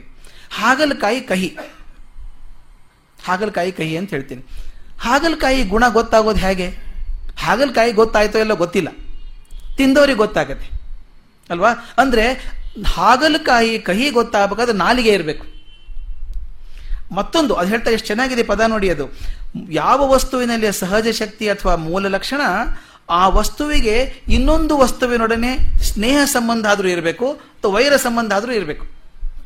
ಹಾಗಲಕಾಯಿ ಕಹಿ. ಹಾಗಲಕಾಯಿ ಕಹಿ ಅಂತ ಹೇಳ್ತೀನಿ. ಹಾಗಲಕಾಯಿ ಗುಣ ಗೊತ್ತಾಗೋದು ಹೇಗೆ? ಹಾಗಲಕಾಯಿ ಗೊತ್ತಾಯ್ತೋ ಎಲ್ಲ ಗೊತ್ತಿಲ್ಲ. ತಿಂದವರಿಗೆ ಗೊತ್ತಾಗತ್ತೆ. ಅಲ್ವಾ? ಅಂದರೆ ಹಾಗಲಕಾಯಿ ಕಹಿ ಗೊತ್ತಾಗಬೇಕಾದ್ರೆ ನಾಲಿಗೆ ಇರಬೇಕು. ಮತ್ತೊಂದು, ಅದು ಹೇಳ್ತಾ ಎಷ್ಟು ಚೆನ್ನಾಗಿದೆ ಪದ ನೋಡಿ ಅದು. ಯಾವ ವಸ್ತುವಿನಲ್ಲಿ ಸಹಜ ಶಕ್ತಿ ಅಥವಾ ಮೂಲ ಲಕ್ಷಣ, ಆ ವಸ್ತುವಿಗೆ ಇನ್ನೊಂದು ವಸ್ತುವಿನೊಡನೆ ಸ್ನೇಹ ಸಂಬಂಧ ಆದರೂ ಇರಬೇಕು, ಅಥವಾ ವೈರ ಸಂಬಂಧ ಆದರೂ ಇರಬೇಕು.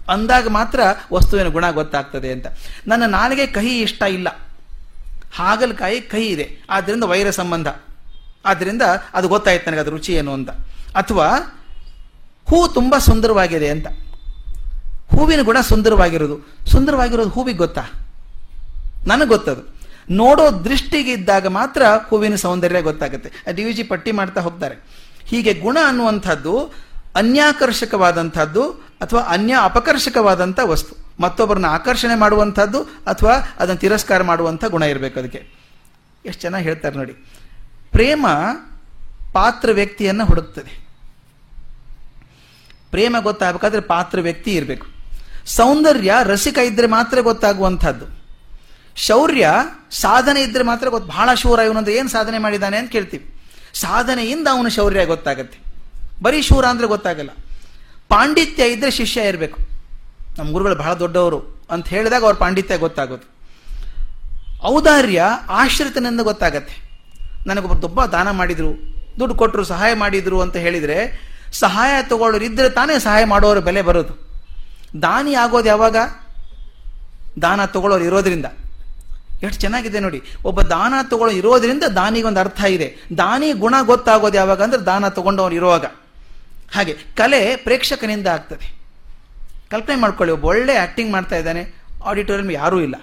ಅಂದಾಗ ಮಾತ್ರ ವಸ್ತುವಿನ ಗುಣ ಗೊತ್ತಾಗ್ತದೆ ಅಂತ. ನನ್ನ ನಾಲಿಗೆ ಕಹಿ ಇಷ್ಟ ಇಲ್ಲ. ಹಾಗಲಕಾಯಿ ಕಹಿ ಇದೆ. ಆದ್ದರಿಂದ ವೈರ ಸಂಬಂಧ. ಆದ್ದರಿಂದ ಅದು ಗೊತ್ತಾಯ್ತು ನನಗೆ ಅದು ರುಚಿ ಏನು ಅಂತ. ಅಥವಾ ಹೂ ತುಂಬ ಸುಂದರವಾಗಿದೆ ಅಂತ. ಹೂವಿನ ಗುಣ ಸುಂದರವಾಗಿರೋದು ಸುಂದರವಾಗಿರೋದು ಹೂವಿಗೆ ಗೊತ್ತಾ? ನನಗೆ ಗೊತ್ತದು. ನೋಡೋ ದೃಷ್ಟಿಗೆ ಇದ್ದಾಗ ಮಾತ್ರ ಹೂವಿನ ಸೌಂದರ್ಯ ಗೊತ್ತಾಗುತ್ತೆ. ಡಿ ವಿ ಜಿ ಪಟ್ಟಿ ಮಾಡ್ತಾ ಹೋಗ್ತಾರೆ. ಹೀಗೆ ಗುಣ ಅನ್ನುವಂಥದ್ದು ಅನ್ಯಾಕರ್ಷಕವಾದಂಥದ್ದು ಅಥವಾ ಅನ್ಯ ಅಪಕರ್ಷಕವಾದಂಥ ವಸ್ತು. ಮತ್ತೊಬ್ಬರನ್ನ ಆಕರ್ಷಣೆ ಮಾಡುವಂಥದ್ದು ಅಥವಾ ಅದನ್ನು ತಿರಸ್ಕಾರ ಮಾಡುವಂಥ ಗುಣ ಇರಬೇಕು ಅದಕ್ಕೆ. ಎಷ್ಟು ಚೆನ್ನಾಗಿ ಹೇಳ್ತಾರೆ ನೋಡಿ. ಪ್ರೇಮ ಪಾತ್ರ ವ್ಯಕ್ತಿಯನ್ನು ಹುಡುಕ್ತದೆ. ಪ್ರೇಮ ಗೊತ್ತಾಗಬೇಕಾದ್ರೆ ಪಾತ್ರ ವ್ಯಕ್ತಿ ಇರಬೇಕು. ಸೌಂದರ್ಯ ರಸಿಕ ಇದ್ರೆ ಮಾತ್ರ ಗೊತ್ತಾಗುವಂಥದ್ದು. ಶೌರ್ಯ ಸಾಧನೆ ಇದ್ರೆ ಮಾತ್ರ ಗೊತ್ತು, ಬಹಳ ಶೂರ ಇವನಂದ್ರೆ ಏನು ಸಾಧನೆ ಮಾಡಿದ್ದಾನೆ ಅಂತ ಕೇಳ್ತೀವಿ. ಸಾಧನೆಯಿಂದ ಅವನು ಶೌರ್ಯ ಗೊತ್ತಾಗತ್ತೆ. ಬರೀ ಶೂರ ಅಂದ್ರೆ ಗೊತ್ತಾಗಲ್ಲ. ಪಾಂಡಿತ್ಯ ಇದ್ರೆ ಶಿಷ್ಯ ಇರಬೇಕು. ನಮ್ಮ ಗುರುಗಳು ಬಹಳ ದೊಡ್ಡವರು ಅಂತ ಹೇಳಿದಾಗ ಅವ್ರ ಪಾಂಡಿತ್ಯ ಗೊತ್ತಾಗೋದು. ಔದಾರ್ಯ ಆಶ್ರಿತನಿಂದ ಗೊತ್ತಾಗತ್ತೆ. ನನಗೊಬ್ಬರು ದೊಬ್ಬ ದಾನ ಮಾಡಿದರು, ದುಡ್ಡು ಕೊಟ್ಟರು ಸಹಾಯ ಮಾಡಿದರು ಅಂತ ಹೇಳಿದರೆ, ಸಹಾಯ ತಗೊಳ್ಳೋರು ಇದ್ದರೆ ತಾನೇ ಸಹಾಯ ಮಾಡೋರ ಬೆಲೆ ಬರೋದು. ದಾನಿ ಆಗೋದು ಯಾವಾಗ? ದಾನ ತಗೊಳ್ಳೋರು ಇರೋದ್ರಿಂದ. ಎಷ್ಟು ಚೆನ್ನಾಗಿದೆ ನೋಡಿ. ಒಬ್ಬ ದಾನ ತಗೊಳ್ಳೋ ಇರೋದ್ರಿಂದ ದಾನಿಗೊಂದು ಅರ್ಥ ಇದೆ. ದಾನಿ ಗುಣ ಗೊತ್ತಾಗೋದು ಯಾವಾಗ ಅಂದ್ರೆ ದಾನ ತಗೊಂಡವನು ಇರುವಾಗ. ಹಾಗೆ ಕಲೆ ಪ್ರೇಕ್ಷಕನಿಂದ ಆಗ್ತದೆ. ಕಲ್ಪನೆ ಮಾಡ್ಕೊಳ್ಳಿ, ಒಬ್ಬ ಒಳ್ಳೆ ಆಕ್ಟಿಂಗ್ ಮಾಡ್ತಾ ಇದ್ದಾನೆ ಆಡಿಟೋರಿಯಂ ಯಾರೂ ಇಲ್ಲ.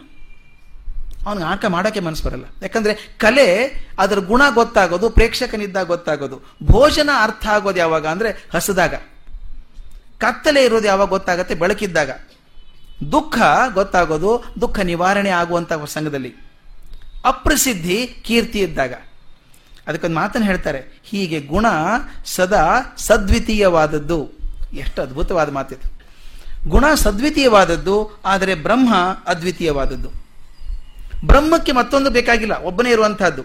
ಅವನಿಗೆ ಆಟ ಮಾಡೋಕ್ಕೆ ಮನಸ್ಸು ಬರಲ್ಲ. ಯಾಕಂದ್ರೆ ಕಲೆ ಅದರ ಗುಣ ಗೊತ್ತಾಗೋದು, ಪ್ರೇಕ್ಷಕನಿದ್ದಾಗ ಗೊತ್ತಾಗೋದು. ಭೋಜನ ಅರ್ಥ ಆಗೋದು ಯಾವಾಗ ಅಂದರೆ ಹಸದಾಗ. ಕತ್ತಲೆ ಇರೋದು ಯಾವಾಗ ಗೊತ್ತಾಗತ್ತೆ? ಬೆಳಕಿದ್ದಾಗ. ದುಃಖ ಗೊತ್ತಾಗೋದು ದುಃಖ ನಿವಾರಣೆ ಆಗುವಂಥ ಪ್ರಸಂಗದಲ್ಲಿ ಅಪ್ರಸಿದ್ಧಿ ಕೀರ್ತಿ ಇದ್ದಾಗ. ಅದಕ್ಕೊಂದು ಮಾತನ್ನು ಹೇಳ್ತಾರೆ, ಹೀಗೆ ಗುಣ ಸದಾ ಸದ್ವಿತೀಯವಾದದ್ದು. ಎಷ್ಟು ಅದ್ಭುತವಾದ ಮಾತಿದು. ಗುಣ ಸದ್ವಿತೀಯವಾದದ್ದು, ಆದರೆ ಬ್ರಹ್ಮ ಅದ್ವಿತೀಯವಾದದ್ದು. ಬ್ರಹ್ಮಕ್ಕೆ ಮತ್ತೊಂದು ಬೇಕಾಗಿಲ್ಲ, ಒಬ್ಬನೇ ಇರುವಂತಹದ್ದು.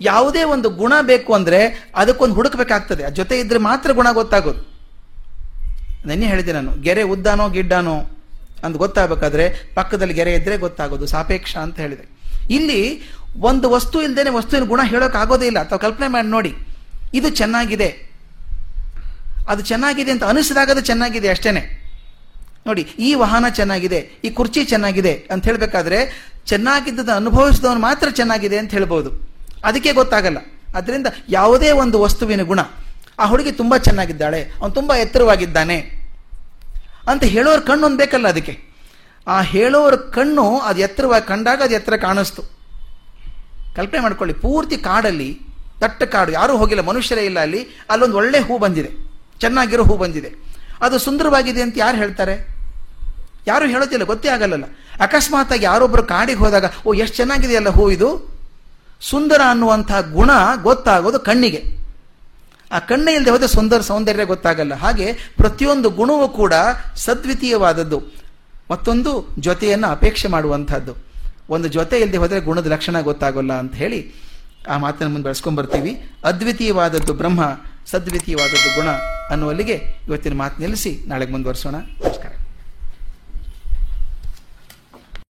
ಯಾವುದೇ ಒಂದು ಗುಣ ಬೇಕು ಅಂದ್ರೆ ಅದಕ್ಕೊಂದು ಹುಡುಕಬೇಕಾಗ್ತದೆ. ಜೊತೆ ಇದ್ರೆ ಮಾತ್ರ ಗುಣ ಗೊತ್ತಾಗೋದು. ನೆನ್ನೆ ಹೇಳಿದೆ ನಾನು, ಗೆರೆ ಉದ್ದಾನೋ ಗಿಡ್ಡಾನೋ ಅಂತ ಗೊತ್ತಾಗಬೇಕಾದ್ರೆ ಪಕ್ಕದಲ್ಲಿ ಗೆರೆ ಇದ್ದರೆ ಗೊತ್ತಾಗೋದು, ಸಾಪೇಕ್ಷ ಅಂತ ಹೇಳಿದೆ. ಇಲ್ಲಿ ಒಂದು ವಸ್ತು ಇಲ್ದೇನೆ ವಸ್ತುವಿನ ಗುಣ ಹೇಳೋಕೆ ಆಗೋದೇ ಇಲ್ಲ, ಅಥವಾ ಕಲ್ಪನೆ ಮಾಡಿ ನೋಡಿ. ಇದು ಚೆನ್ನಾಗಿದೆ. ಅದು ಚೆನ್ನಾಗಿದೆ ಅಂತ ಅನಿಸಿದಾಗ ಅದು ಚೆನ್ನಾಗಿದೆ ಅಷ್ಟೇನೆ. ನೋಡಿ, ಈ ವಾಹನ ಚೆನ್ನಾಗಿದೆ, ಈ ಕುರ್ಚಿ ಚೆನ್ನಾಗಿದೆ ಅಂತ ಹೇಳಬೇಕಾದ್ರೆ ಚೆನ್ನಾಗಿದ್ದದ ಅನುಭವಿಸಿದವನು ಮಾತ್ರ ಚೆನ್ನಾಗಿದೆ ಅಂತ ಹೇಳ್ಬೋದು. ಅದಕ್ಕೆ ಗೊತ್ತಾಗಲ್ಲ. ಅದರಿಂದ ಯಾವುದೇ ಒಂದು ವಸ್ತುವಿನ ಗುಣ, ಆ ಹುಡುಗಿ ತುಂಬ ಚೆನ್ನಾಗಿದ್ದಾಳೆ, ಅವನು ತುಂಬ ಎತ್ತರವಾಗಿದ್ದಾನೆ. ಅಂತ ಹೇಳೋರ ಕಣ್ಣು ಒಂದು ಬೇಕಲ್ಲ ಅದಕ್ಕೆ. ಆ ಹೇಳೋರ ಕಣ್ಣು ಅದು ಎತ್ತರವಾಗಿ ಕಂಡಾಗ ಅದು ಎತ್ತರ ಕಾಣಿಸ್ತು. ಕಲ್ಪನೆ ಮಾಡ್ಕೊಳ್ಳಿ, ಪೂರ್ತಿ ಕಾಡಲ್ಲಿ, ದಟ್ಟ ಕಾಡು, ಯಾರೂ ಹೋಗಿಲ್ಲ, ಮನುಷ್ಯರೇ ಇಲ್ಲ ಅಲ್ಲಿ, ಅಲ್ಲೊಂದು ಒಳ್ಳೆ ಹೂ ಬಂದಿದೆ. ಚೆನ್ನಾಗಿರೋ ಹೂ ಬಂದಿದೆ. ಅದು ಸುಂದರವಾಗಿದೆ ಅಂತ ಯಾರು ಹೇಳ್ತಾರೆ? ಯಾರು ಹೇಳೋದಿಲ್ಲ, ಗೊತ್ತೇ ಆಗಲ್ಲಲ್ಲ. ಅಕಸ್ಮಾತ್ ಆಗಿ ಯಾರೊಬ್ಬರು ಕಾಡಿಗೆ ಹೋದಾಗ, ಓ, ಎಷ್ಟು ಚೆನ್ನಾಗಿದೆಯಲ್ಲ ಹೂ ಇದು? ಸುಂದರ ಅನ್ನುವಂಥ ಗುಣ ಗೊತ್ತಾಗೋದು ಕಣ್ಣಿಗೆ. ಆ ಕಣ್ಣ ಇಲ್ಲದೆ ಹೋದ್ರೆ ಸುಂದರ ಸೌಂದರ್ಯ ಗೊತ್ತಾಗಲ್ಲ. ಹಾಗೆ ಪ್ರತಿಯೊಂದು ಗುಣವೂ ಕೂಡ ಸದ್ವಿತೀಯವಾದದ್ದು. ಮತ್ತೊಂದು ಜೊತೆಯನ್ನು ಅಪೇಕ್ಷೆ ಮಾಡುವಂಥದ್ದು. ಒಂದು ಜೊತೆ ಇಲ್ಲದೆ ಹೋದರೆ ಗುಣದ ಲಕ್ಷಣ ಗೊತ್ತಾಗೋಲ್ಲ ಅಂತ ಹೇಳಿ ಆ ಮಾತನ್ನು ಮುಂದೆ ಬೆಳೆಸ್ಕೊಂಡ್ ಬರ್ತೀವಿ ಅದ್ವಿತೀಯವಾದದ್ದು ಬ್ರಹ್ಮ, ಸದ್ವಿತೀಯವಾದದ್ದು ಗುಣ ಅನ್ನುವಲ್ಲಿಗೆ ಇವತ್ತಿನ ಮಾತು ನಿಲ್ಲಿಸಿ, ನಾಳೆಗೆ ಮುಂದುವರಿಸೋಣ.